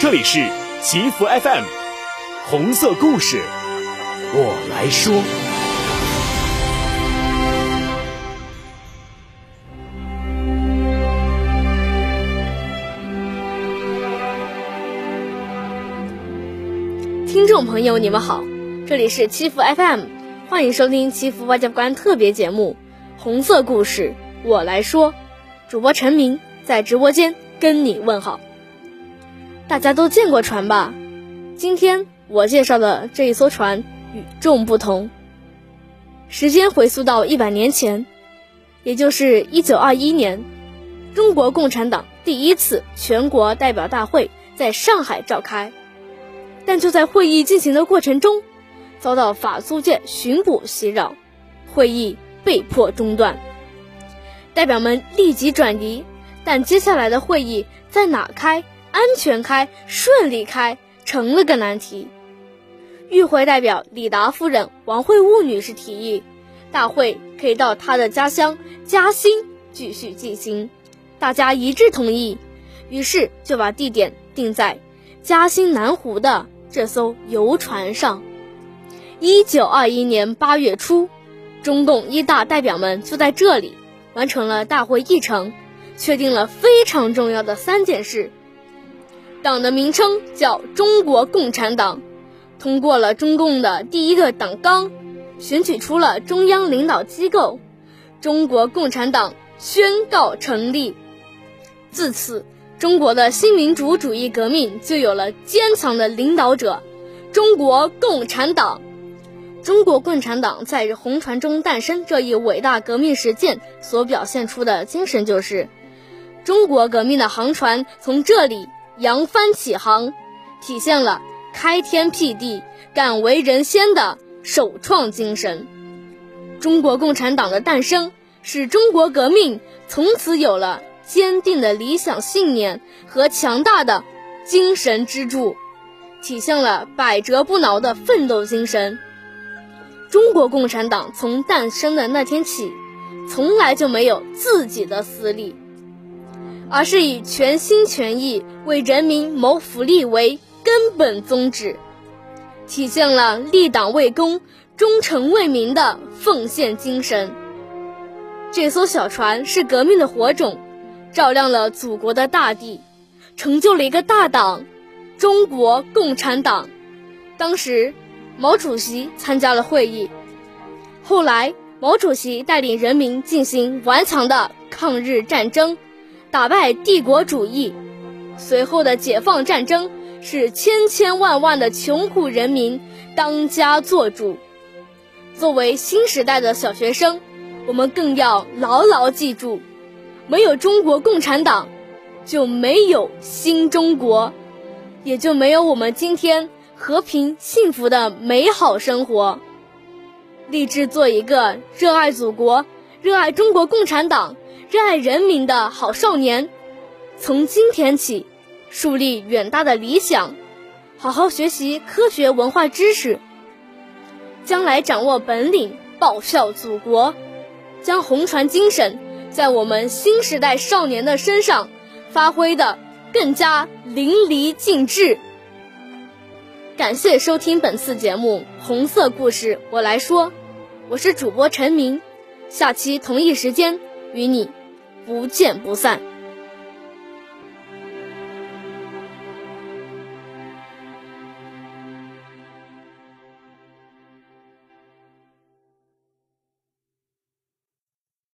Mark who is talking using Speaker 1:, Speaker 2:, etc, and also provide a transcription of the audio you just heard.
Speaker 1: 这里是祈福 FM，红色故事，我来说。
Speaker 2: 听众朋友，你们好，这里是祈福 FM，欢迎收听祈福外交官特别节目《红色故事》，我来说。主播陈明在直播间跟你问好。大家都见过船吧？今天我介绍的这一艘船与众不同。时间回溯到一百年前，也就是一九二一年，中国共产党第一次全国代表大会在上海召开。但就在会议进行的过程中，遭到法租界巡捕袭扰，会议被迫中断。代表们立即转移，但接下来的会议在哪开？安全开、顺利开成了个难题。与会代表李达夫人王惠坞女士提议，大会可以到她的家乡嘉兴继续进行，大家一致同意，于是就把地点定在嘉兴南湖的这艘游船上。一九二一年八月初，中共一大代表们就在这里完成了大会议程，确定了非常重要的三件事。党的名称叫中国共产党，通过了中共的第一个党纲，选举出了中央领导机构，中国共产党宣告成立。自此，中国的新民主主义革命就有了坚强的领导者——中国共产党。中国共产党在红船中诞生这一伟大革命实践所表现出的精神，就是中国革命的航船从这里。扬帆起航，体现了开天辟地、敢为人先的首创精神。中国共产党的诞生，使中国革命从此有了坚定的理想信念和强大的精神支柱，体现了百折不挠的奋斗精神。中国共产党从诞生的那天起，从来就没有自己的私利。而是以全心全意为人民谋福利为根本宗旨，体现了立党为公、忠诚为民的奉献精神。这艘小船是革命的火种，照亮了祖国的大地，成就了一个大党——中国共产党。当时，毛主席参加了会议。后来，毛主席带领人民进行顽强的抗日战争。打败帝国主义，随后的解放战争是千千万万的穷苦人民当家作主。作为新时代的小学生，我们更要牢牢记住：没有中国共产党，就没有新中国，也就没有我们今天和平幸福的美好生活。立志做一个热爱祖国、热爱中国共产党。热爱人民的好少年，从今天起，树立远大的理想，好好学习科学文化知识，将来掌握本领，报效祖国，将红船精神在我们新时代少年的身上发挥的更加淋漓尽致。感谢收听本次节目《红色故事》，我来说，我是主播陈明，下期同一时间与你。不见不散。